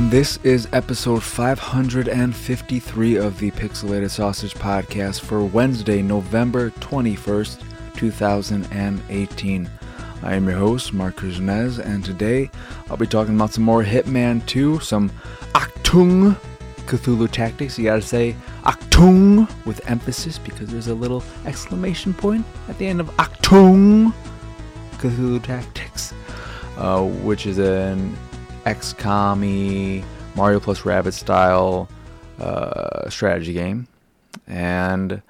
everyone. This is episode 553 of the Pixelated Sausage Podcast for Wednesday, November 21st, 2018. I am your host, Marc Kuznez, and today I'll be talking about some more Hitman 2, some Achtung Cthulhu Tactics. You gotta say Achtung with emphasis because there's a little exclamation point at the end of Achtung Cthulhu Tactics, uh, which is an XCOM Mario plus Rabbit style uh, strategy game. And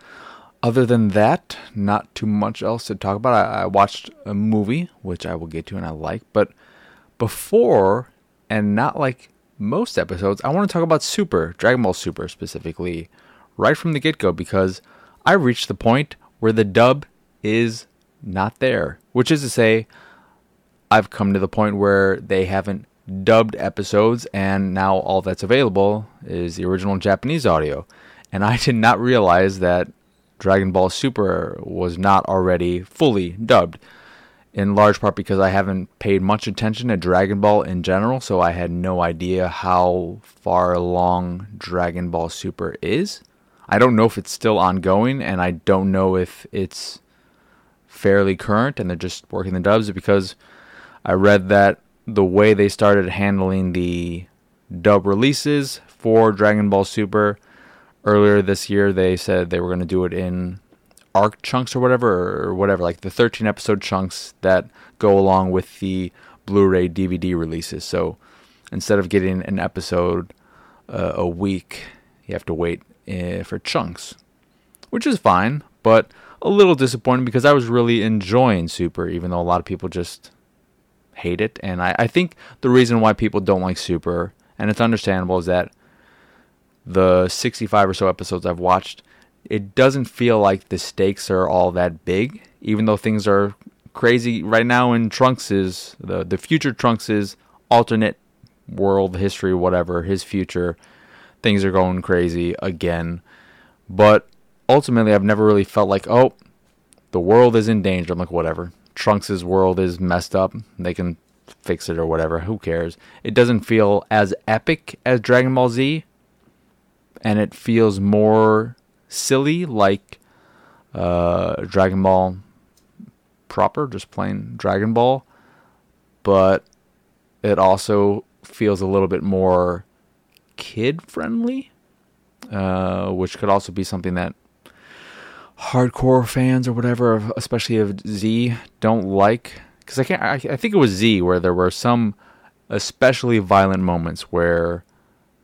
other than that, not too much else to talk about. I, I, watched a movie, which I will get to and I like. But before, and not like most episodes, I want to talk about Super, Dragon Ball Super specifically, right from the get go, because I reached the point where the dub is not there. Which is to say, I've come to the point where they haven't dubbed episodes, and now all that's available is the original Japanese audio. And I did not realize that Dragon Ball Super was not already fully dubbed, in large part because I haven't paid much attention to Dragon Ball in general, so I had no idea how far along Dragon Ball Super is. I don't know if it's still ongoing, and I don't know if it's fairly current and they're just working the dubs because I read that the way they started handling the dub releases for Dragon Ball Super earlier this year, they said they were going to do it in arc chunks or whatever, or whatever, like the 13 episode chunks that go along with the Blu ray DVD releases. So instead of getting an episode uh, a week, you have to wait uh, for chunks, which is fine, but a little disappointing because I was really enjoying Super, even though a lot of people just hate it. And I, I think the reason why people don't like Super, and it's understandable, is that the 65 or so episodes I've watched, it doesn't feel like the stakes are all that big, even though things are crazy right now in Trunks' the the future Trunks' alternate world history, whatever his future, things are going crazy again. But ultimately, I've never really felt like, oh, the world is in danger. I'm like, whatever. Trunks' world is messed up. They can fix it or whatever. Who cares? It doesn't feel as epic as Dragon Ball Z, and it feels more silly, like uh, Dragon Ball proper, just plain Dragon Ball. But it also feels a little bit more kid friendly, uh, which could also be something that hardcore fans or whatever, especially of Z, don't like. Because I can't. I, I think it was Z where there were some especially violent moments where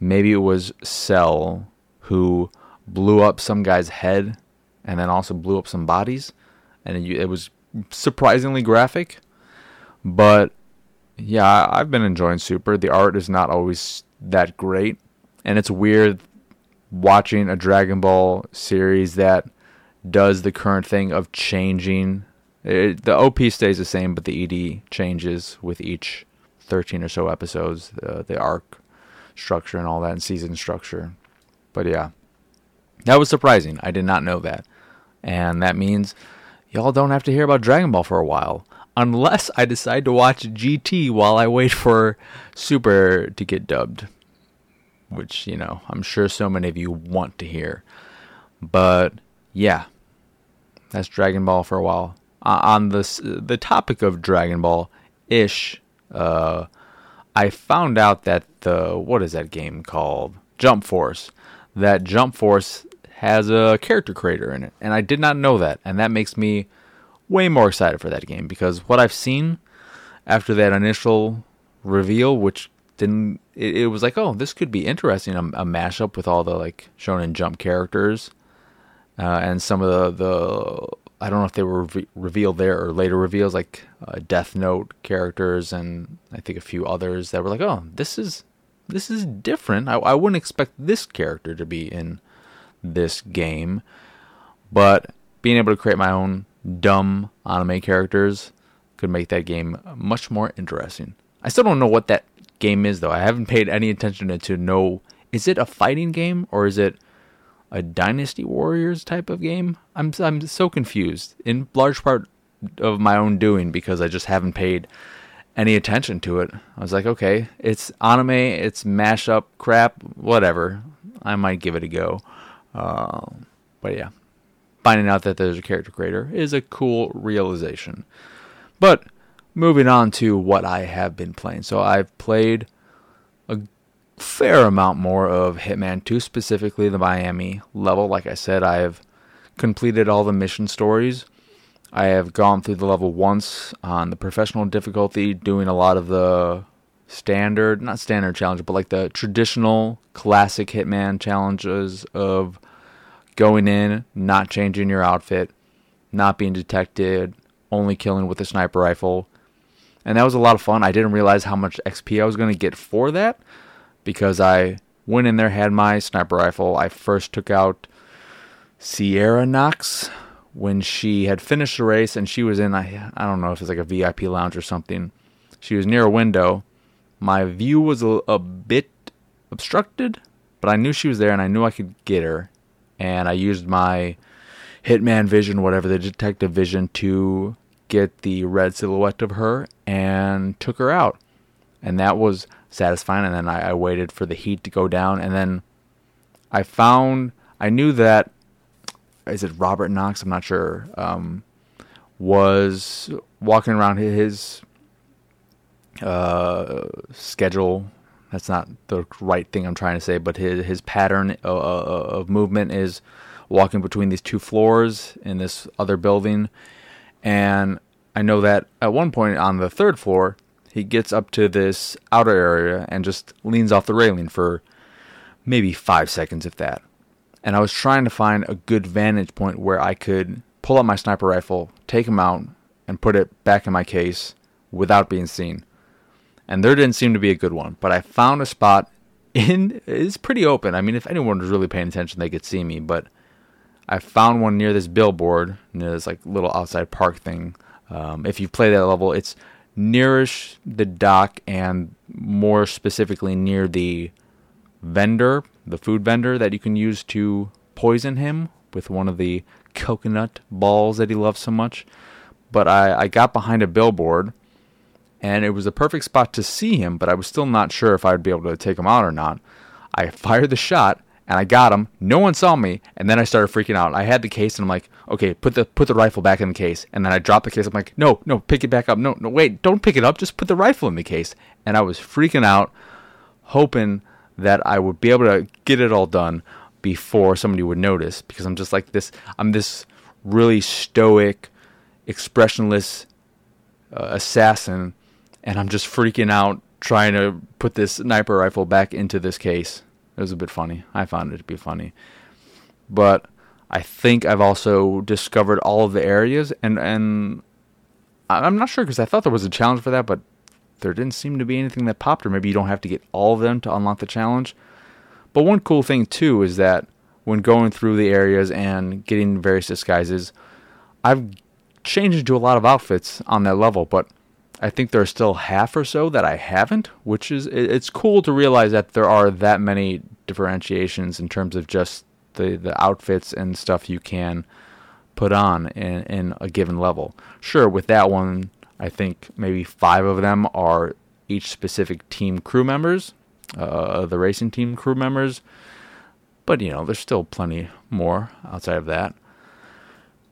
maybe it was Cell who blew up some guy's head and then also blew up some bodies, and it, it was surprisingly graphic. But yeah, I've been enjoying Super. The art is not always that great, and it's weird watching a Dragon Ball series that does the current thing of changing. It, the OP stays the same, but the ED changes with each 13 or so episodes, uh, the arc structure and all that, and season structure. But yeah, that was surprising. I did not know that. And that means y'all don't have to hear about Dragon Ball for a while. Unless I decide to watch GT while I wait for Super to get dubbed. Which, you know, I'm sure so many of you want to hear. But yeah, that's Dragon Ball for a while. Uh, on this the topic of Dragon Ball ish, uh, I found out that the what is that game called? Jump Force. That Jump Force has a character creator in it, and I did not know that, and that makes me way more excited for that game because what I've seen after that initial reveal, which didn't, it, it was like, oh, this could be interesting, a, a mashup with all the like Shonen Jump characters uh, and some of the, the I don't know if they were re- revealed there or later reveals, like uh, Death Note characters and I think a few others that were like, oh, this is this is different. I, I wouldn't expect this character to be in this game, but being able to create my own dumb anime characters could make that game much more interesting. I still don't know what that game is though. I haven't paid any attention to, know is it a fighting game or is it a Dynasty Warriors type of game. I'm I'm so confused in large part of my own doing because I just haven't paid any attention to it. I was like, okay, it's anime, it's mashup crap, whatever. I might give it a go. Uh, but yeah, finding out that there's a character creator is a cool realization. But moving on to what I have been playing. So I've played a fair amount more of Hitman 2, specifically the Miami level. Like I said, I have completed all the mission stories. I have gone through the level once on the professional difficulty, doing a lot of the standard, not standard challenge, but like the traditional classic Hitman challenges of going in, not changing your outfit, not being detected, only killing with a sniper rifle. And that was a lot of fun. I didn't realize how much XP I was going to get for that because I went in there, had my sniper rifle. I first took out Sierra Knox when she had finished the race and she was in, I, I don't know if it's like a VIP lounge or something. She was near a window. My view was a, a bit obstructed, but I knew she was there and I knew I could get her and I used my hitman vision, whatever the detective vision, to get the red silhouette of her and took her out. And that was satisfying. And then I, I waited for the heat to go down, and then I found I knew that is it Robert Knox? I'm not sure. Um, was walking around his uh, schedule that's not the right thing I'm trying to say, but his his pattern of, of movement is walking between these two floors in this other building, and I know that at one point on the third floor, he gets up to this outer area and just leans off the railing for maybe five seconds, if that. And I was trying to find a good vantage point where I could pull out my sniper rifle, take him out, and put it back in my case without being seen and there didn't seem to be a good one. But I found a spot in it's pretty open. I mean, if anyone was really paying attention, they could see me. But I found one near this billboard, near this like little outside park thing. Um, if you play that level, it's nearish the dock and more specifically near the vendor, the food vendor that you can use to poison him with one of the coconut balls that he loves so much. But I, I got behind a billboard and it was a perfect spot to see him, but I was still not sure if I'd be able to take him out or not. I fired the shot and I got him. No one saw me, and then I started freaking out. I had the case and I'm like, okay, put the put the rifle back in the case. And then I dropped the case. I'm like, no, no, pick it back up. No, no, wait, don't pick it up. Just put the rifle in the case. And I was freaking out, hoping that I would be able to get it all done before somebody would notice because I'm just like this. I'm this really stoic, expressionless uh, assassin and I'm just freaking out trying to put this sniper rifle back into this case. It was a bit funny. I found it to be funny. But I think I've also discovered all of the areas and and I'm not sure because I thought there was a challenge for that, but there didn't seem to be anything that popped or maybe you don't have to get all of them to unlock the challenge. But one cool thing too is that when going through the areas and getting various disguises, I've changed into a lot of outfits on that level, but I think there's still half or so that I haven't, which is it's cool to realize that there are that many differentiations in terms of just the the outfits and stuff you can put on in in a given level. Sure, with that one, I think maybe five of them are each specific team crew members, uh, the racing team crew members. But you know, there's still plenty more outside of that.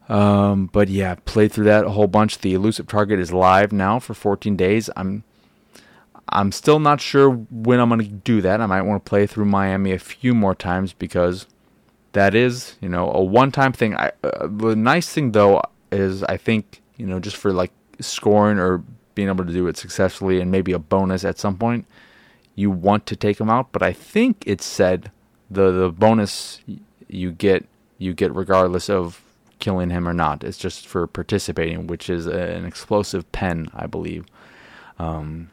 Um, but yeah, played through that a whole bunch. The elusive target is live now for 14 days. I'm I'm still not sure when I'm going to do that. I might want to play through Miami a few more times because that is, you know, a one-time thing. I, uh, the nice thing though is I think, you know, just for like scoring or being able to do it successfully and maybe a bonus at some point, you want to take them out, but I think it said the the bonus you get you get regardless of killing him or not. It's just for participating, which is a, an explosive pen, I believe. Um,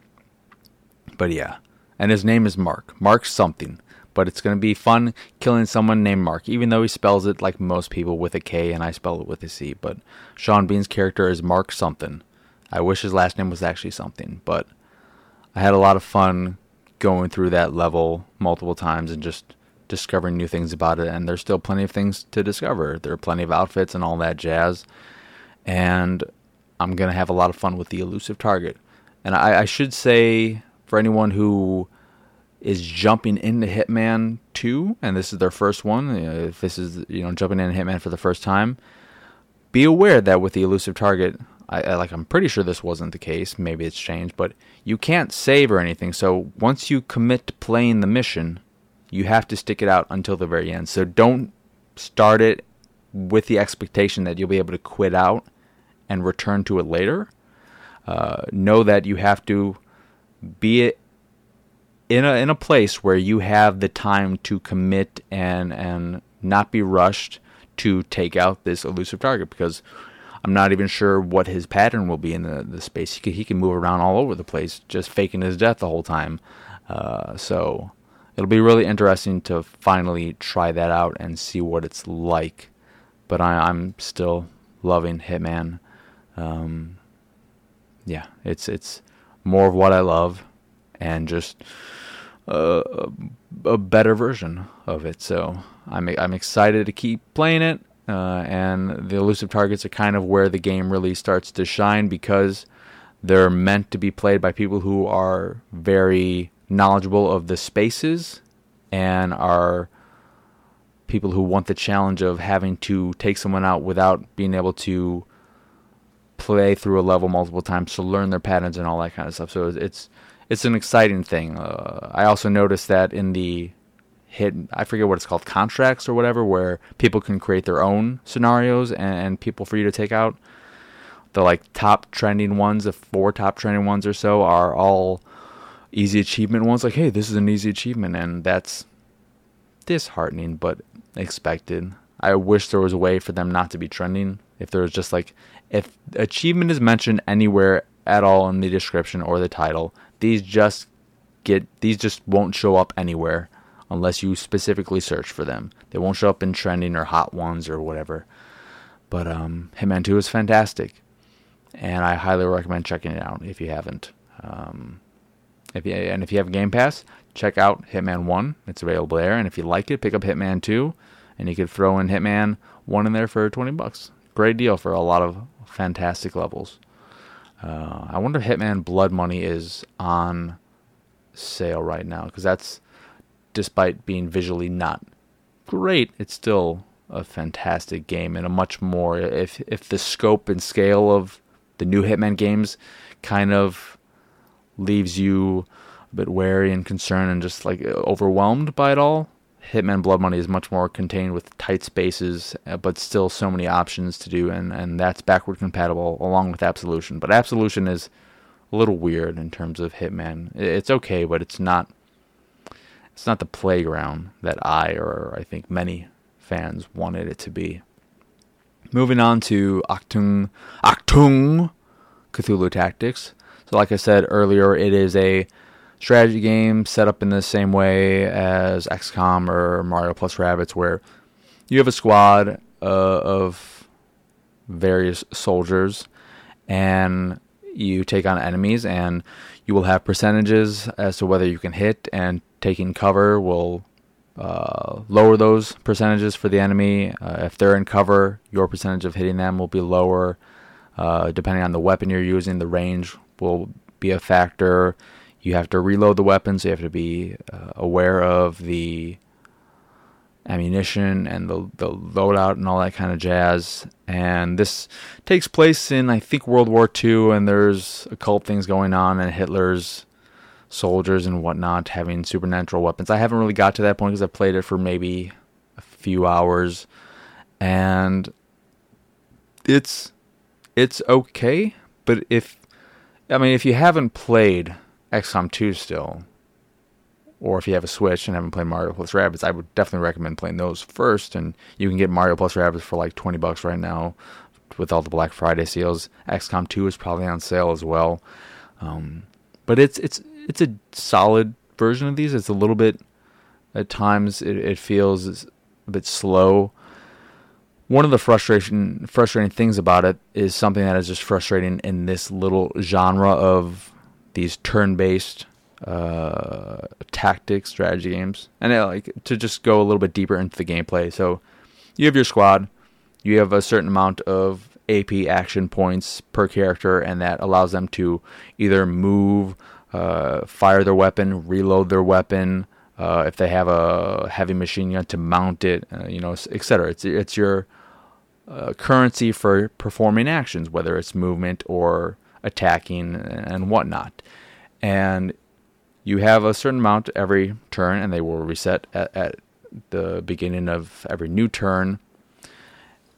but yeah, and his name is Mark. Mark something. But it's going to be fun killing someone named Mark, even though he spells it like most people with a K and I spell it with a C. But Sean Bean's character is Mark something. I wish his last name was actually something, but I had a lot of fun going through that level multiple times and just discovering new things about it, and there's still plenty of things to discover. There are plenty of outfits and all that jazz, and I'm gonna have a lot of fun with the elusive target. and I, I should say for anyone who is jumping into Hitman 2, and this is their first one, if this is you know jumping into Hitman for the first time, be aware that with the elusive target, I, I, like I'm pretty sure this wasn't the case. Maybe it's changed, but you can't save or anything. So once you commit to playing the mission, you have to stick it out until the very end. So don't start it with the expectation that you'll be able to quit out and return to it later. Uh, know that you have to be in a in a place where you have the time to commit and and not be rushed to take out this elusive target because I'm not even sure what his pattern will be in the, the space. He can, he can move around all over the place, just faking his death the whole time. Uh, so it'll be really interesting to finally try that out and see what it's like. But I, am still loving Hitman. Um, yeah, it's it's more of what I love, and just a, a better version of it. So I'm I'm excited to keep playing it. Uh, and the elusive targets are kind of where the game really starts to shine because they're meant to be played by people who are very knowledgeable of the spaces and are people who want the challenge of having to take someone out without being able to play through a level multiple times to learn their patterns and all that kind of stuff. So it's it's an exciting thing. Uh, I also noticed that in the hit, I forget what it's called, contracts or whatever, where people can create their own scenarios and, and people for you to take out. The like top trending ones, the four top trending ones or so, are all easy achievement ones. Like, hey, this is an easy achievement, and that's disheartening, but expected. I wish there was a way for them not to be trending. If there was just like, if achievement is mentioned anywhere at all in the description or the title, these just get these just won't show up anywhere unless you specifically search for them. They won't show up in trending or hot ones or whatever. But um, Hitman 2 is fantastic, and I highly recommend checking it out if you haven't. Um, if you, and if you have Game Pass, check out Hitman 1. It's available there, and if you like it, pick up Hitman 2, and you could throw in Hitman 1 in there for 20 bucks. Great deal for a lot of fantastic levels. Uh, I wonder if Hitman Blood Money is on sale right now because that's, despite being visually not great, it's still a fantastic game and a much more if if the scope and scale of the new Hitman games kind of leaves you a bit wary and concerned and just like overwhelmed by it all. Hitman Blood Money is much more contained with tight spaces, uh, but still so many options to do, and, and that's backward compatible along with Absolution. But Absolution is a little weird in terms of Hitman. It's okay, but it's not it's not the playground that I or I think many fans wanted it to be. Moving on to Achtung Achtung Cthulhu Tactics. So like I said earlier, it is a strategy game set up in the same way as XCOM or Mario plus Rabbids, where you have a squad uh, of various soldiers and you take on enemies, and you will have percentages as to whether you can hit, and taking cover will uh, lower those percentages for the enemy. Uh, if they're in cover, your percentage of hitting them will be lower. Uh, depending on the weapon you're using, the range will be a factor. You have to reload the weapons. you have to be uh, aware of the ammunition and the the loadout and all that kind of jazz. And this takes place in I think World War II, and there's occult things going on, and Hitler's soldiers and whatnot having supernatural weapons. I haven't really got to that point because I played it for maybe a few hours, and it's it's okay. But if I mean if you haven't played XCOM 2 still, or if you have a Switch and haven't played Mario plus Rabbids, I would definitely recommend playing those first. And you can get Mario plus Rabbids for like 20 bucks right now with all the Black Friday sales. XCOM 2 is probably on sale as well. Um, but it's it's it's a solid version of these. It's a little bit at times it, it feels a bit slow. One of the frustration frustrating things about it is something that is just frustrating in this little genre of these turn-based uh, tactics strategy games, and like to just go a little bit deeper into the gameplay. So you have your squad, you have a certain amount of AP action points per character, and that allows them to either move, uh, fire their weapon, reload their weapon. Uh, if they have a heavy machine gun to mount it, uh, you know, etc. It's it's your uh, currency for performing actions, whether it's movement or attacking and whatnot. And you have a certain amount every turn, and they will reset at, at the beginning of every new turn.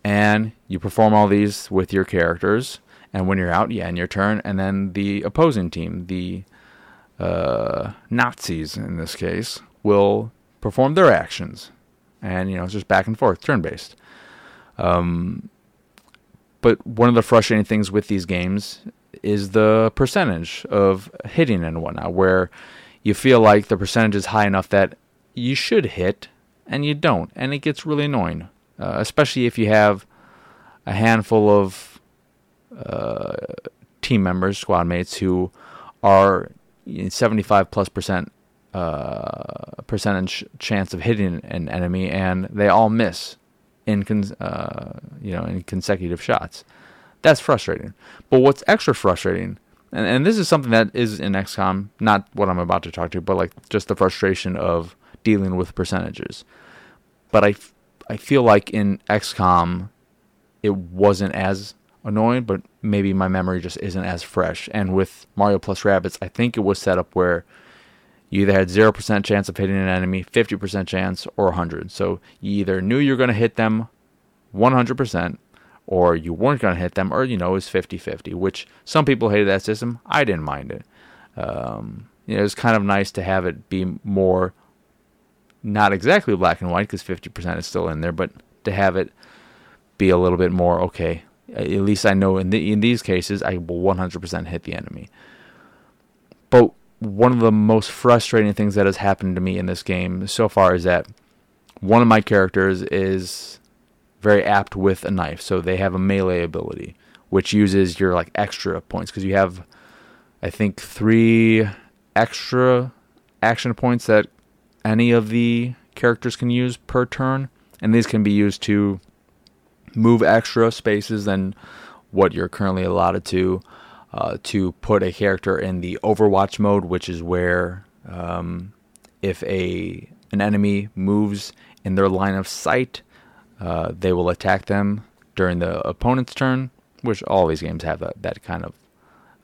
And you perform all these with your characters. And when you're out, yeah, in your turn, and then the opposing team, the uh, Nazis in this case, will perform their actions. And, you know, it's just back and forth, turn based. Um, but one of the frustrating things with these games is the percentage of hitting and whatnot, where you feel like the percentage is high enough that you should hit and you don't, and it gets really annoying, uh, especially if you have a handful of uh, team members, squad mates who are 75 plus percent uh, percentage chance of hitting an enemy, and they all miss in uh, you know in consecutive shots. That's frustrating. But what's extra frustrating, and, and this is something that is in XCOM, not what I'm about to talk to, but like just the frustration of dealing with percentages. But I, I feel like in XCOM, it wasn't as annoying, but maybe my memory just isn't as fresh. And with Mario plus Rabbids, I think it was set up where you either had 0% chance of hitting an enemy, 50% chance, or 100. So you either knew you were going to hit them 100%, or you weren't going to hit them, or, you know, it was 50 50, which some people hated that system. I didn't mind it. Um, you know, it was kind of nice to have it be more, not exactly black and white, because 50% is still in there, but to have it be a little bit more, okay, at least I know in, the, in these cases, I will 100% hit the enemy. But one of the most frustrating things that has happened to me in this game so far is that one of my characters is very apt with a knife, so they have a melee ability, which uses your like extra points because you have, I think, three extra action points that any of the characters can use per turn, and these can be used to move extra spaces than what you're currently allotted to uh, to put a character in the Overwatch mode, which is where um, if a an enemy moves in their line of sight, uh, they will attack them during the opponent's turn, which all these games have that, that kind of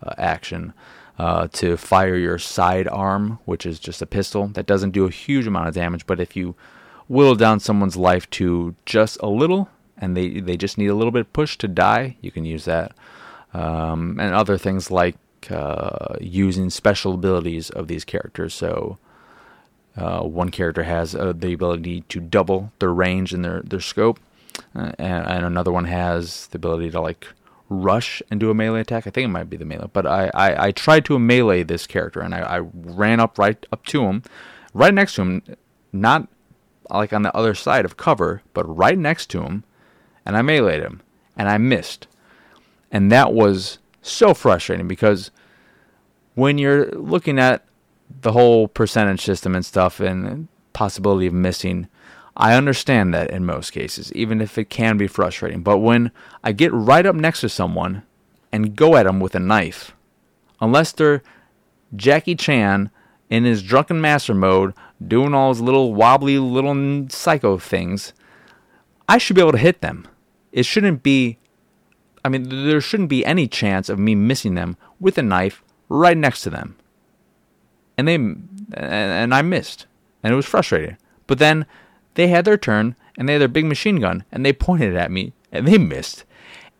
uh, action. Uh, to fire your side arm, which is just a pistol that doesn't do a huge amount of damage, but if you whittle down someone's life to just a little, and they they just need a little bit push to die, you can use that um, and other things like uh, using special abilities of these characters. So uh, one character has uh, the ability to double their range and their their scope, uh, and, and, another one has the ability to like rush and do a melee attack. I think it might be the melee, but I I, I tried to melee this character and I, I ran up right up to him, right next to him, not like on the other side of cover, but right next to him, and I meleeed him and I missed. And that was so frustrating because when you're looking at the whole percentage system and stuff and possibility of missing, I understand that in most cases, even if it can be frustrating. But when I get right up next to someone and go at them with a knife, unless they're Jackie Chan in his drunken master mode, doing all his little wobbly little psycho things, I should be able to hit them. It shouldn't be I mean, there shouldn't be any chance of me missing them with a knife right next to them. And they and I missed, and it was frustrating. But then they had their turn, and they had their big machine gun, and they pointed it at me, and they missed.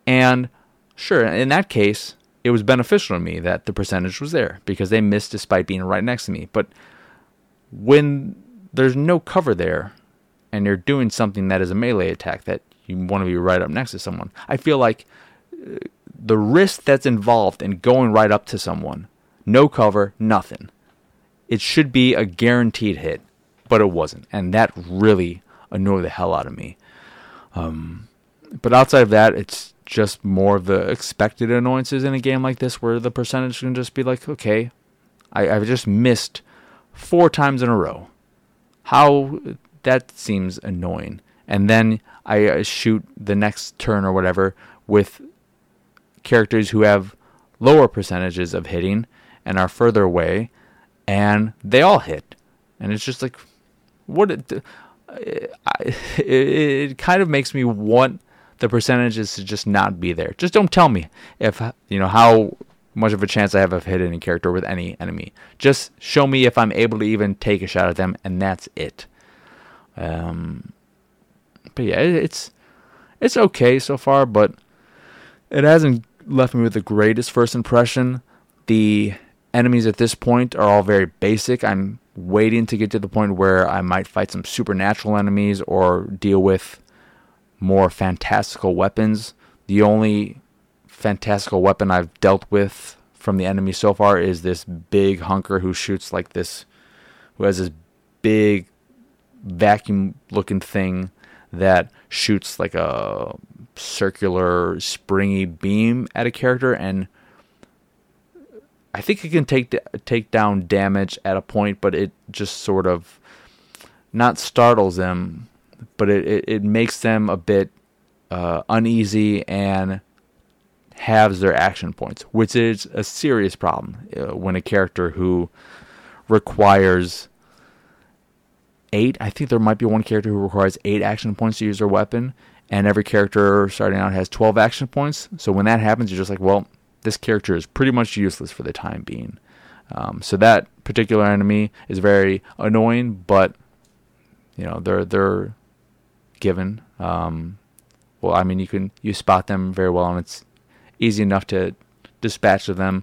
And sure, in that case, it was beneficial to me that the percentage was there because they missed despite being right next to me. But when there's no cover there, and you're doing something that is a melee attack that you want to be right up next to someone, I feel like the risk that's involved in going right up to someone, no cover, nothing. It should be a guaranteed hit, but it wasn't, and that really annoyed the hell out of me. Um, but outside of that, it's just more of the expected annoyances in a game like this, where the percentage can just be like, okay, I, I've just missed four times in a row. How that seems annoying. And then I shoot the next turn or whatever with characters who have lower percentages of hitting and are further away, and they all hit. And it's just like, what? It, it, it kind of makes me want the percentages to just not be there. Just don't tell me if you know how much of a chance I have of hitting a character with any enemy. Just show me if I'm able to even take a shot at them, and that's it. Um, but yeah, it's it's okay so far, but it hasn't left me with the greatest first impression. The enemies at this point are all very basic. I'm waiting to get to the point where I might fight some supernatural enemies or deal with more fantastical weapons. The only fantastical weapon I've dealt with from the enemy so far is this big hunker who shoots like this, who has this big vacuum looking thing that shoots like a circular springy beam at a character and I think it can take take down damage at a point but it just sort of not startles them but it, it, it makes them a bit uh, uneasy and halves their action points, which is a serious problem uh, when a character who requires eight. I think there might be one character who requires eight action points to use their weapon, and every character starting out has 12 action points. So when that happens, you're just like, well, this character is pretty much useless for the time being. Um, so that particular enemy is very annoying, but you know they're they're given. Um, well, I mean you can you spot them very well, and it's easy enough to dispatch of them.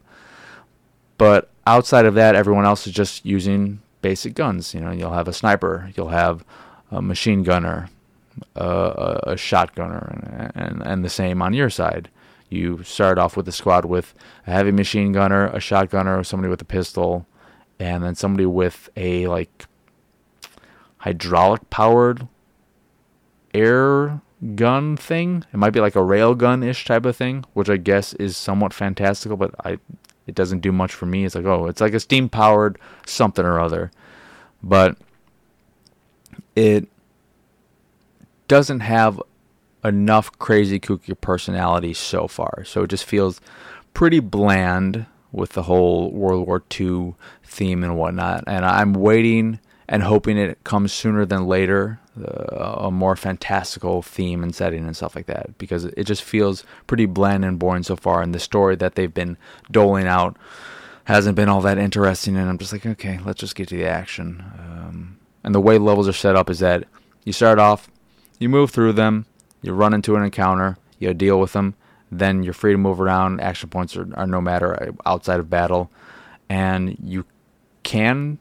But outside of that, everyone else is just using basic guns. You know, you'll have a sniper, you'll have a machine gunner, a, a shotgunner, and, and, and the same on your side. You start off with a squad with a heavy machine gunner, a shotgunner, somebody with a pistol, and then somebody with a like hydraulic powered air gun thing. It might be like a rail gun ish type of thing, which I guess is somewhat fantastical, but I it doesn't do much for me. It's like, oh, it's like a steam powered something or other. But it doesn't have enough crazy kooky personality so far. So it just feels pretty bland with the whole World War II theme and whatnot. And I'm waiting and hoping it comes sooner than later, a more fantastical theme and setting and stuff like that, because it just feels pretty bland and boring so far. And the story that they've been doling out hasn't been all that interesting. And I'm just like, okay, let's just get to the action. Um, and the way levels are set up is that you start off, you move through them, you run into an encounter, you deal with them, then you're free to move around. Action points are, are no matter outside of battle, and you can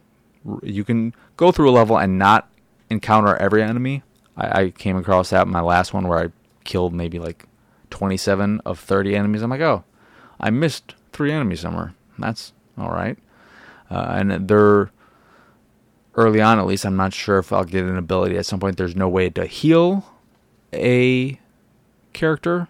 you can go through a level and not encounter every enemy. I, I came across that in my last one where I killed maybe like 27 of 30 enemies. I'm like, oh, I missed three enemies somewhere. That's all right. Uh, and they're early on, at least. I'm not sure if I'll get an ability at some point. There's no way to heal a character.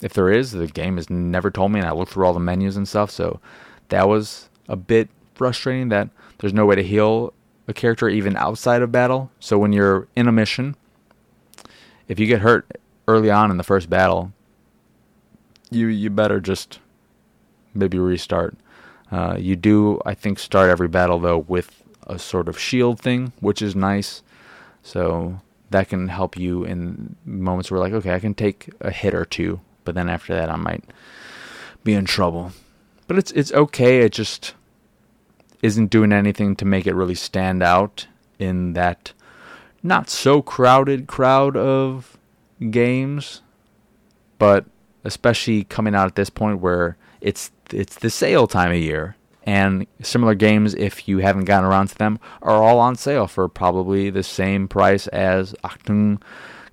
If there is, the game has never told me, and I looked through all the menus and stuff. So that was a bit frustrating that there's no way to heal a character even outside of battle. So when you're in a mission, if you get hurt early on in the first battle, you you better just maybe restart. Uh, you do, I think, start every battle though with a sort of shield thing, which is nice. So that can help you in moments where like, okay, I can take a hit or two, but then after that, I might be in trouble. But it's it's okay. It just isn't doing anything to make it really stand out in that not so crowded crowd of games, but especially coming out at this point where it's it's the sale time of year and similar games if you haven't gotten around to them are all on sale for probably the same price as Achtung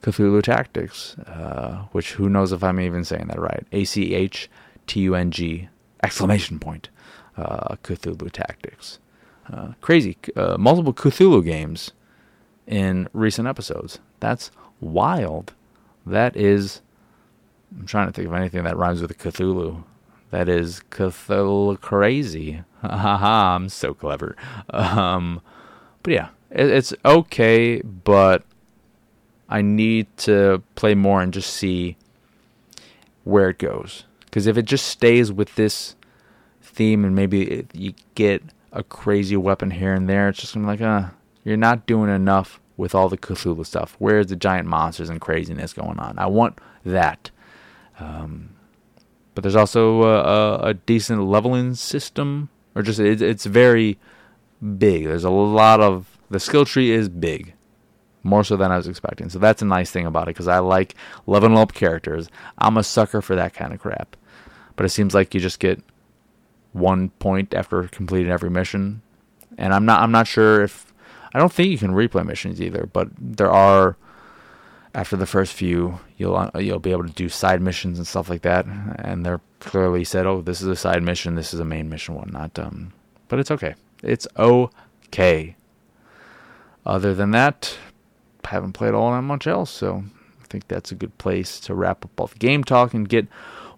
Cthulhu Tactics, uh, which who knows if I'm even saying that right? A C H T U N G exclamation point uh, Cthulhu Tactics. Uh, crazy. Uh, multiple Cthulhu games in recent episodes. That's wild. That is. I'm trying to think of anything that rhymes with Cthulhu. That is Cthulhu crazy. I'm so clever. Um, but yeah, it, it's okay, but I need to play more and just see where it goes. Because if it just stays with this theme and maybe you get a crazy weapon here and there, it's just gonna be like, uh, you're not doing enough with all the Cthulhu stuff. Where's the giant monsters and craziness going on? I want that. Um, but there's also a, a, a, decent leveling system, or just it, it's very big. There's a lot of the skill tree is big, more so than I was expecting. So that's a nice thing about it because I like leveling up characters. I'm a sucker for that kind of crap. But it seems like you just get one point after completing every mission, and I'm not I'm not sure if I don't think you can replay missions either, but there are after the first few you'll you'll be able to do side missions and stuff like that, and they're clearly said, oh, this is a side mission, this is a main mission, whatnot. Um, but it's okay. It's okay. Other than that, haven't played all that much else, so I think that's a good place to wrap up both game talk and get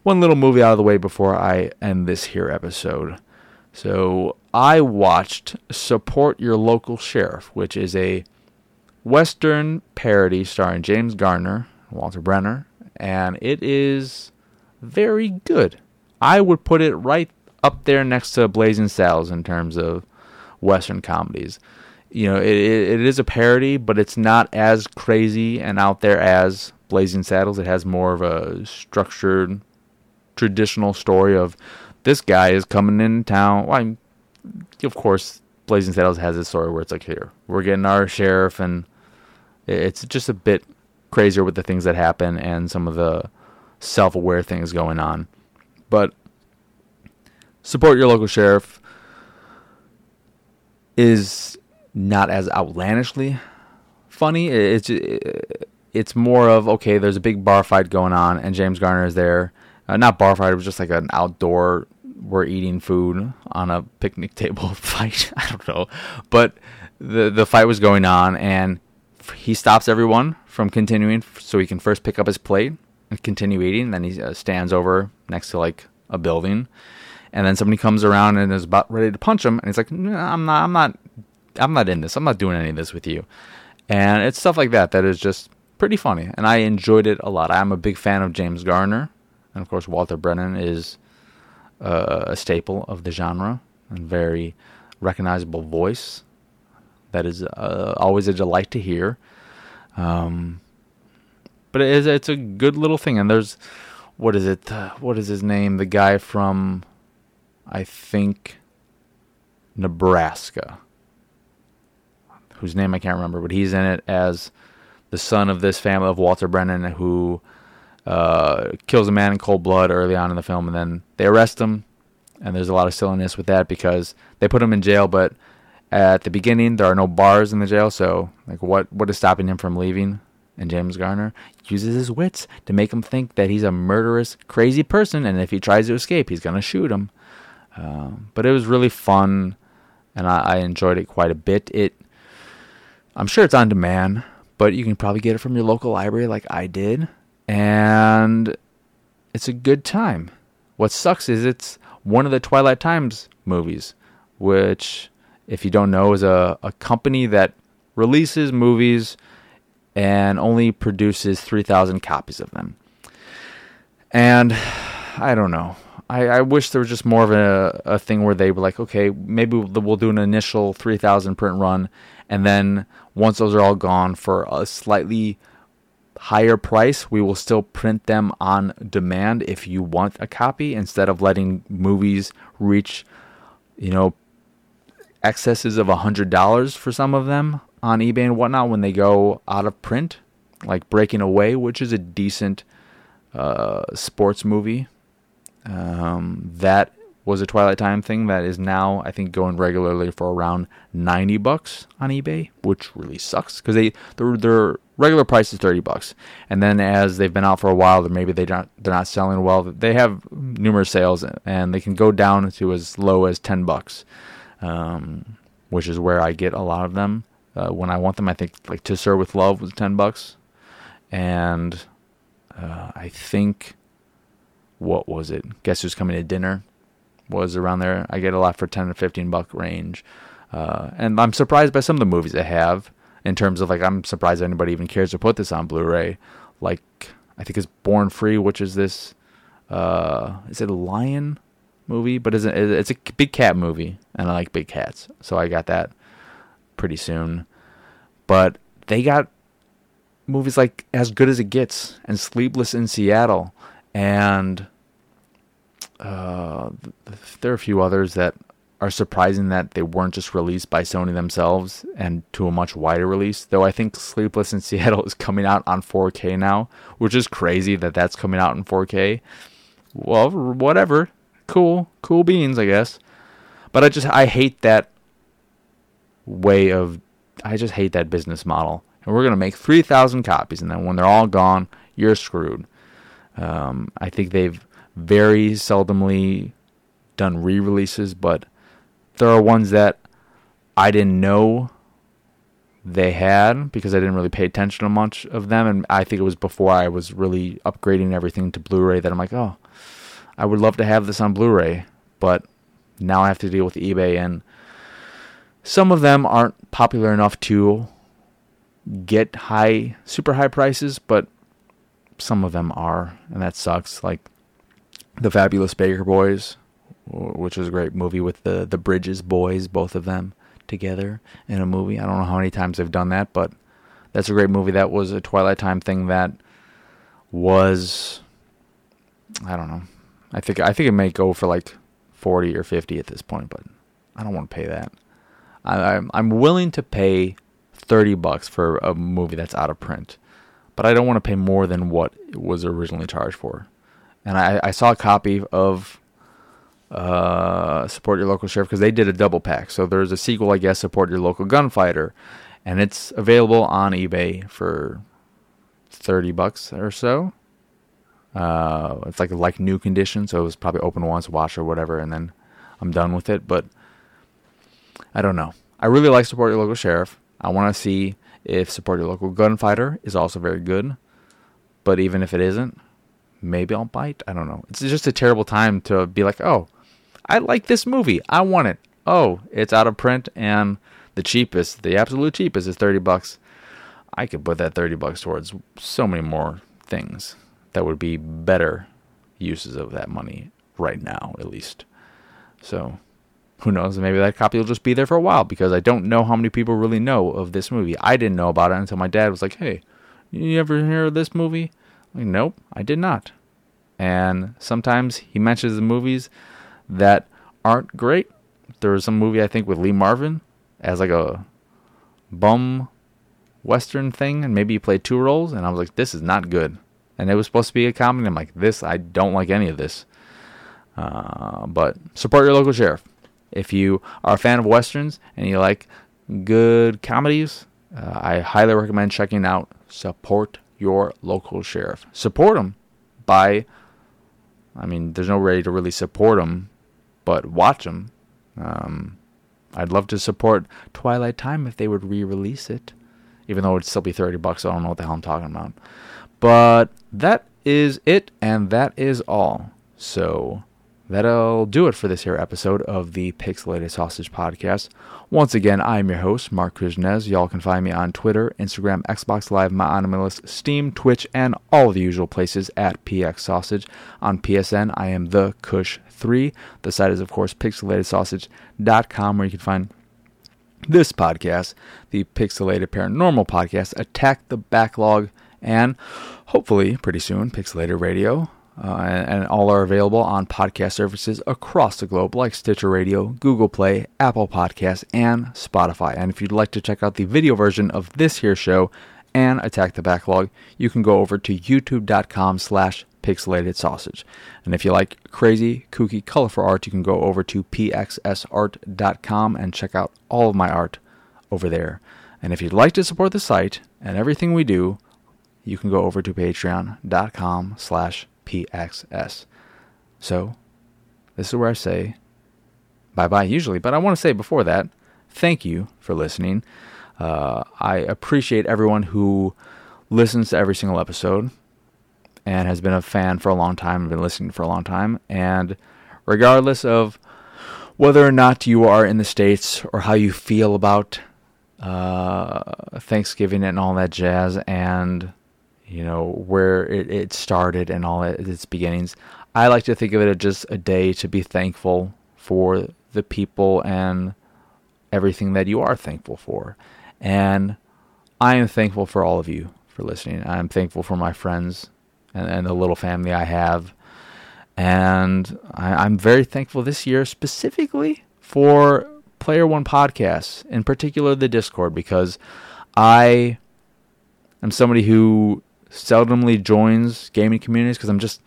one little movie out of the way before I end this here episode. So I watched Support Your Local Sheriff, which is a Western parody starring James Garner, Walter Brennan, and it is very good. I would put it right up there next to Blazing Saddles in terms of Western comedies. You know, it, it is a parody, but it's not as crazy and out there as Blazing Saddles. It has more of a structured traditional story of this guy is coming in town. Well, of course, Blazing Saddles has this story where it's like, here, we're getting our sheriff, and it's just a bit crazier with the things that happen and some of the self aware things going on. But support your local sheriff is not as outlandishly funny. It's it's more of okay. There's a big bar fight going on, and James Garner is there, uh, not bar fight. It was just like an outdoor. We're eating food on a picnic table fight. I don't know, but the the fight was going on, and he stops everyone from continuing, so he can first pick up his plate and continue eating. Then he uh, stands over next to like a building, and then somebody comes around and is about ready to punch him, and he's like, "I'm not, I'm not, I'm not in this. I'm not doing any of this with you." And it's stuff like that that is just pretty funny, and I enjoyed it a lot. I'm a big fan of James Garner. And of course, Walter Brennan is uh, a staple of the genre and very recognizable voice. That is uh, always a delight to hear. Um, but it is, it's a good little thing. And there's, what is it? Uh, what is his name? The guy from, I think, Nebraska, whose name I can't remember, but he's in it as the son of this family of Walter Brennan who uh, kills a man in cold blood early on in the film, and then they arrest him. And there's a lot of silliness with that because they put him in jail, but at the beginning there are no bars in the jail. So, like, what what is stopping him from leaving? And James Garner uses his wits to make him think that he's a murderous, crazy person, and if he tries to escape, he's gonna shoot him. Um, but it was really fun, and I, I enjoyed it quite a bit. It, I'm sure it's on demand, but you can probably get it from your local library, like I did and it's a good time. What sucks is it's one of the Twilight Times movies, which, if you don't know, is a, a company that releases movies and only produces 3,000 copies of them. And I don't know. I, I wish there was just more of a, a thing where they were like, okay, maybe we'll do an initial 3,000 print run, and then once those are all gone for a slightly higher price, we will still print them on demand if you want a copy instead of letting movies reach, you know, excesses of a hundred dollars for some of them on eBay and whatnot when they go out of print, like Breaking Away, which is a decent uh, sports movie. Um, that was a Twilight Time thing that is now I think going regularly for around ninety bucks on eBay, which really sucks because they their regular price is thirty bucks, and then as they've been out for a while, maybe they don't they're not selling well. They have numerous sales and they can go down to as low as ten bucks, um, which is where I get a lot of them uh, when I want them. I think like To Sir with Love was ten bucks, and uh, I think what was it? Guess who's coming to dinner? was around there. I get a lot for 10 to 15 buck range. Uh, and I'm surprised by some of the movies I have in terms of like, I'm surprised anybody even cares to put this on Blu ray. Like, I think it's Born Free, which is this Uh, is it a lion movie? But it's a, it's a big cat movie, and I like big cats, so I got that pretty soon. But they got movies like As Good as It Gets and Sleepless in Seattle, and uh, there are a few others that are surprising that they weren't just released by Sony themselves and to a much wider release. Though I think Sleepless in Seattle is coming out on 4K now, which is crazy that that's coming out in 4K. Well, whatever. Cool, cool beans, I guess. But I just I hate that way of I just hate that business model. And we're gonna make 3,000 copies, and then when they're all gone, you're screwed. Um, I think they've very seldomly done re-releases, but there are ones that I didn't know they had because I didn't really pay attention to much of them, and I think it was before I was really upgrading everything to Blu-ray that I'm like, oh, I would love to have this on Blu-ray, but now I have to deal with eBay, and some of them aren't popular enough to get high, super high prices, but some of them are, and that sucks. Like the Fabulous Baker Boys, which was a great movie with the the Bridges boys, both of them together in a movie. I don't know how many times they've done that, but that's a great movie. That was a Twilight Time thing that was I don't know. I think I think it may go for like forty or fifty at this point, but I don't want to pay that. I, I'm I'm willing to pay thirty bucks for a movie that's out of print, but I don't want to pay more than what it was originally charged for. And I, I saw a copy of uh, support your local sheriff because they did a double pack. So there's a sequel, I guess, support your local gunfighter, and it's available on eBay for thirty bucks or so. Uh, it's like like new condition, so it was probably open once, watch or whatever, and then I'm done with it. But I don't know. I really like support your local sheriff. I want to see if support your local gunfighter is also very good. But even if it isn't, maybe I'll bite. I don't know. It's just a terrible time to be like, oh, I like this movie. I want it. Oh, it's out of print and the cheapest, the absolute cheapest is 30 bucks. I could put that 30 bucks towards so many more things that would be better uses of that money right now, at least. So, who knows? Maybe that copy will just be there for a while because I don't know how many people really know of this movie. I didn't know about it until my dad was like, hey, you ever hear of this movie? Like, nope, I did not. And sometimes he mentions the movies that aren't great. There was some movie I think with Lee Marvin as like a bum western thing, and maybe he played two roles, and I was like, this is not good. And it was supposed to be a comedy. I'm like, this I don't like any of this. Uh, but support your local sheriff. If you are a fan of westerns and you like good comedies, uh, I highly recommend checking out Support Your Local Sheriff. Support them by, I mean, there's no way to really support them but watch them. Um, I'd love to support Twilight Time if they would re-release it, even though it would still be thirty bucks. I don't know what the hell I'm talking about. But that is it, and that is all. So that'll do it for this here episode of the Pixelated Sausage Podcast. Once again, I'm your host, Marc Kuznez. Y'all can find me on Twitter, Instagram, Xbox Live, my list, Steam, Twitch, and all the usual places at PX Sausage. On PSN, I am the Kush 3. The site is, of course, pixelatedsausage.com, where you can find this podcast, the Pixelated Paranormal Podcast, Attack the Backlog, and hopefully, pretty soon, Pixelated Radio. Uh, and, and, all are available on podcast services across the globe like Stitcher Radio, Google Play, Apple Podcasts, and Spotify. And if you'd like to check out the video version of this here show and Attack the Backlog, you can go over to youtube.com slash pixelated sausage. And if you like crazy, kooky, colorful art, you can go over to pxsart.com and check out all of my art over there. And if you'd like to support the site and everything we do, you can go over to patreon.com slash pxs. So, this is where I say bye-bye usually, but I want to say before that, thank you for listening. Uh, I appreciate everyone who listens to every single episode and has been a fan for a long time, been listening for a long time. And regardless of whether or not you are in the States or how you feel about uh, Thanksgiving and all that jazz and, you know, where it, it started and all its beginnings, I like to think of it as just a day to be thankful for the people and everything that you are thankful for. And I am thankful for all of you for listening. I'm thankful for my friends and, and the little family I have. And I, I'm very thankful this year specifically for Player One podcasts, in particular the Discord, because I am somebody who seldomly joins gaming communities because I'm just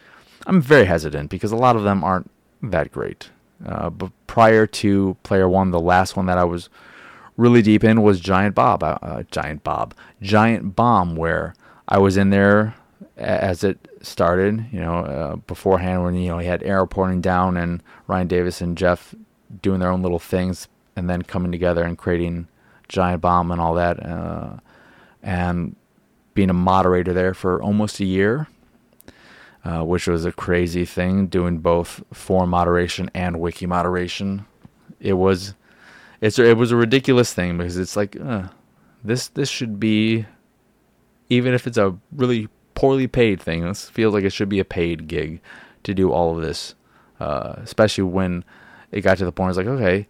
I'm very hesitant because a lot of them aren't that great. Uh, but prior to Player One, the last one that I was really deep in was Giant Bob, uh, uh Giant Bob, Giant Bomb, where I was in there as it started. You know, uh, beforehand when you know he had Arrow pouring down and Ryan Davis and Jeff doing their own little things, and then coming together and creating Giant Bomb and all that, uh, and being a moderator there for almost a year. Uh, which was a crazy thing, doing both forum moderation and wiki moderation. It was, it's it was a ridiculous thing because it's like, uh, this this should be, even if it's a really poorly paid thing. This feels like it should be a paid gig to do all of this, uh, especially when it got to the point. It's like, okay,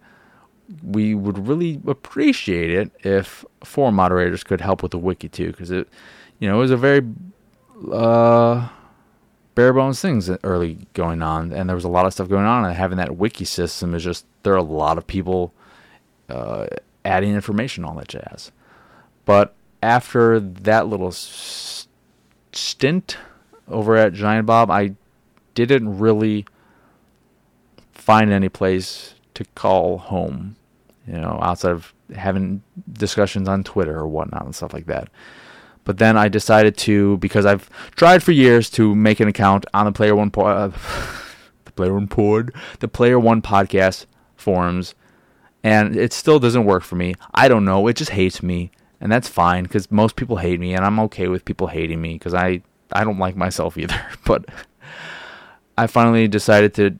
we would really appreciate it if forum moderators could help with the wiki too, because it, you know, it was a very uh, bare bones things early going on, and there was a lot of stuff going on, and having that wiki system is just there are a lot of people uh, adding information, all that jazz. But after that little stint over at Giant Bob, I didn't really find any place to call home, you know, outside of having discussions on Twitter or whatnot and stuff like that. But then I decided to, because I've tried for years to make an account on the Player One, po- uh, the Player One pod, the Player One podcast forums, and it still doesn't work for me. I don't know. It just hates me and that's fine because most people hate me, and I'm okay with people hating me because I I don't like myself either. But I finally decided to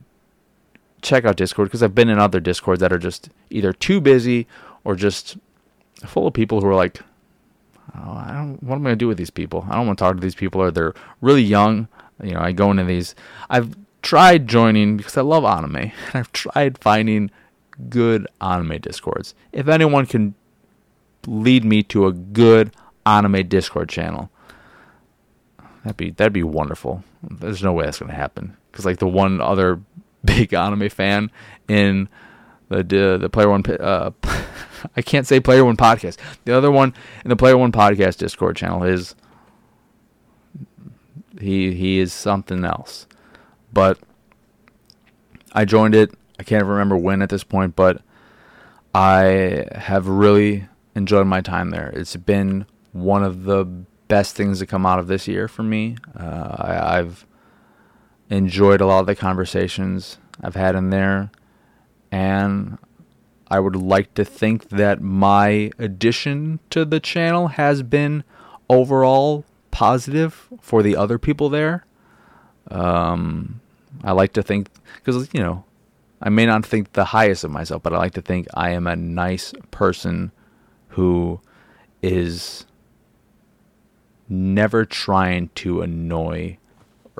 check out Discord because I've been in other Discords that are just either too busy or just full of people who are like, oh, I don't. What am I gonna do with these people? I don't want to talk to these people, or they're really young. You know, I go into these. I've tried joining because I love anime, and I've tried finding good anime discords. If anyone can lead me to a good anime Discord channel. That'd be that'd be wonderful. There's no way that's gonna happen because like the one other big anime fan in the the, the Player One uh, I can't say Player One podcast. The other one in the Player One podcast Discord channel is he he is something else. But I joined it. I can't remember when at this point, but I have really enjoyed my time there. It's been one of the best things to come out of this year for me. Uh, I, have enjoyed a lot of the conversations I've had in there, and I would like to think that my addition to the channel has been overall positive for the other people there. Um, I like to think because you know I may not think the highest of myself, but I like to think I am a nice person who is never trying to annoy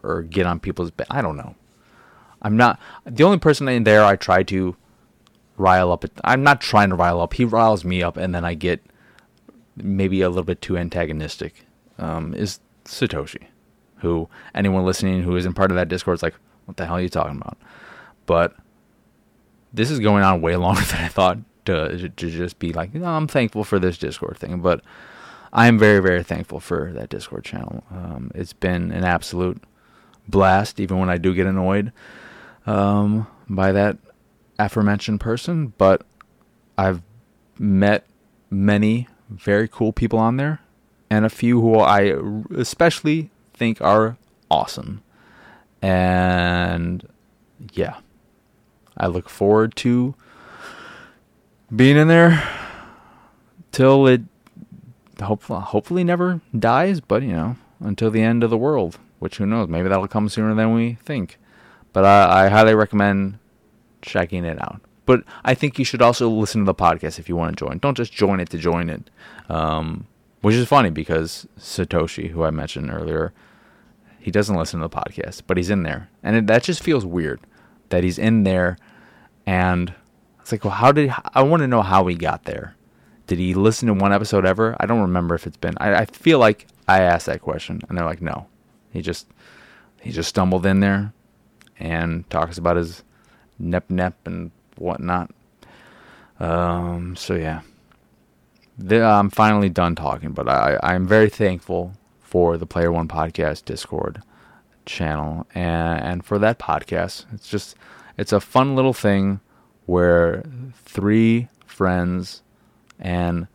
or get on people's ba- I don't know. I'm not the only person in there I try to rile up. I'm not trying to rile up. He riles me up, and then I get maybe a little bit too antagonistic. Um, is Satoshi, who anyone listening who isn't part of that Discord is like, what the hell are you talking about? But this is going on way longer than I thought to to just be like, I'm thankful for this Discord thing, but I am very very thankful for that Discord channel. Um, it's been an absolute blast, even when I do get annoyed um, by that aforementioned person. But I've met many very cool people on there, and a few who I especially think are awesome. And yeah, I look forward to being in there till it hopefully hopefully never dies, but you know, until the end of the world, which who knows, maybe that'll come sooner than we think. But I, I highly recommend checking it out. But I think you should also listen to the podcast if you want to join. Don't just join it to join it. Um, which is funny because Satoshi, who I mentioned earlier, he doesn't listen to the podcast, but he's in there, and it, that just feels weird that he's in there, and it's like, well, how did I want to know how he got there? Did he listen to one episode ever? I don't remember if it's been. I, I feel like I asked that question, and they're like, no, he just he just stumbled in there and talks about his nep nep and whatnot. Um, so yeah, the, I'm finally done talking, but I I'm very thankful for the Player One Podcast Discord channel and and for that podcast. It's just it's a fun little thing where three friends and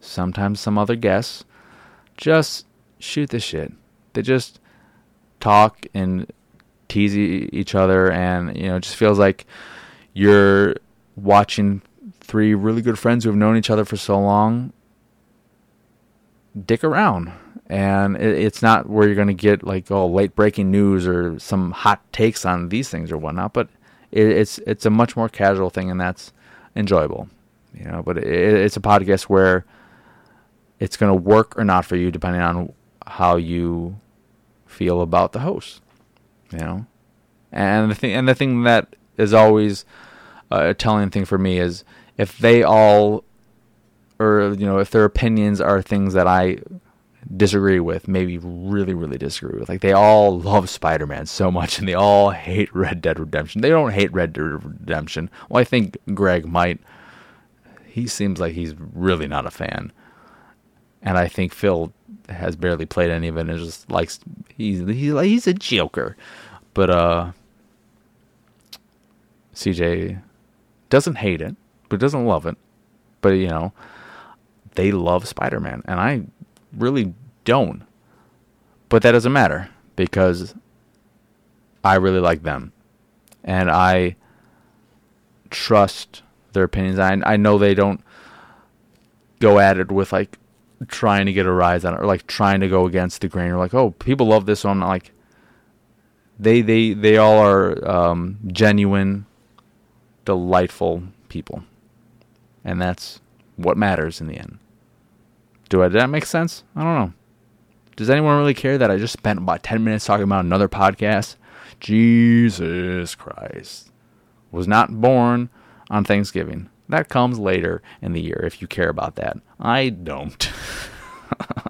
sometimes some other guests just shoot the shit. They just talk and tease each other, and you know, it just feels like you're watching three really good friends who have known each other for so long dick around. And it's not where you're going to get like oh late breaking news or some hot takes on these things or whatnot, but it's it's a much more casual thing, and that's enjoyable, you know. But it's a podcast where it's going to work or not for you depending on how you feel about the host, you know. And the thing and the thing that is always uh, a telling thing for me is if they all or you know if their opinions are things that I disagree with, maybe really, really disagree with. Like they all love Spider Man so much and they all hate Red Dead Redemption. They don't hate Red Dead Redemption. Well, I think Greg might. He seems like he's really not a fan. And I think Phil has barely played any of it and just likes he's he's he's a joker. But uh CJ doesn't hate it, but doesn't love it. But you know, they love Spider-Man and I really don't. But that doesn't matter because I really like them. And I trust their opinions. I I know they don't go at it with like trying to get a rise on it or like trying to go against the grain or like, oh, people love this, not like they they they all are um, genuine, delightful people. And that's what matters in the end. Do I, did that make sense? I don't know. Does anyone really care that I just spent about 10 minutes talking about another podcast? Jesus Christ. Was not born on Thanksgiving. That comes later in the year if you care about that. I don't.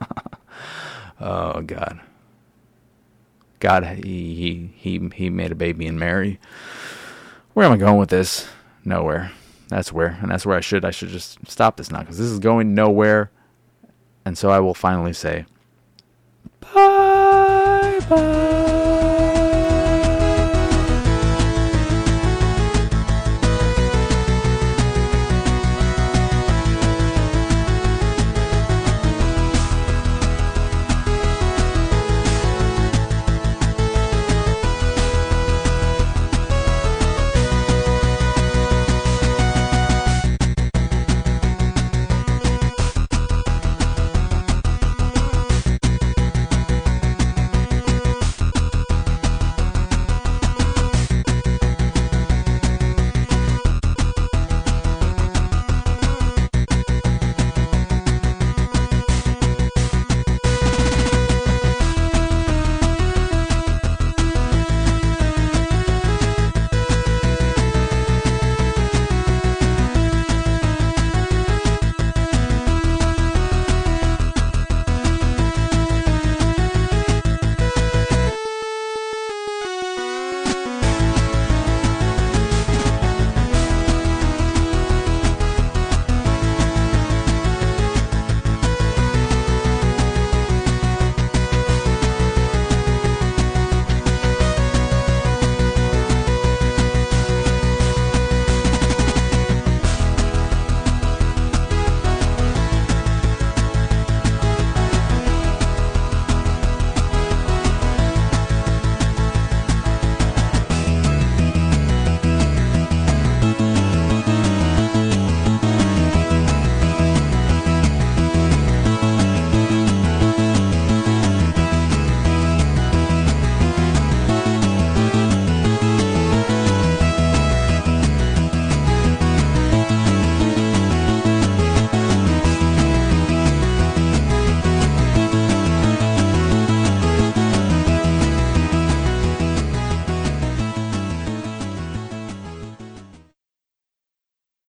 oh God. God, he, he he he made a baby in Mary. Where am I going with this? Nowhere. That's where, and that's where I should. I should just stop this now because this is going nowhere. And so I will finally say, bye bye.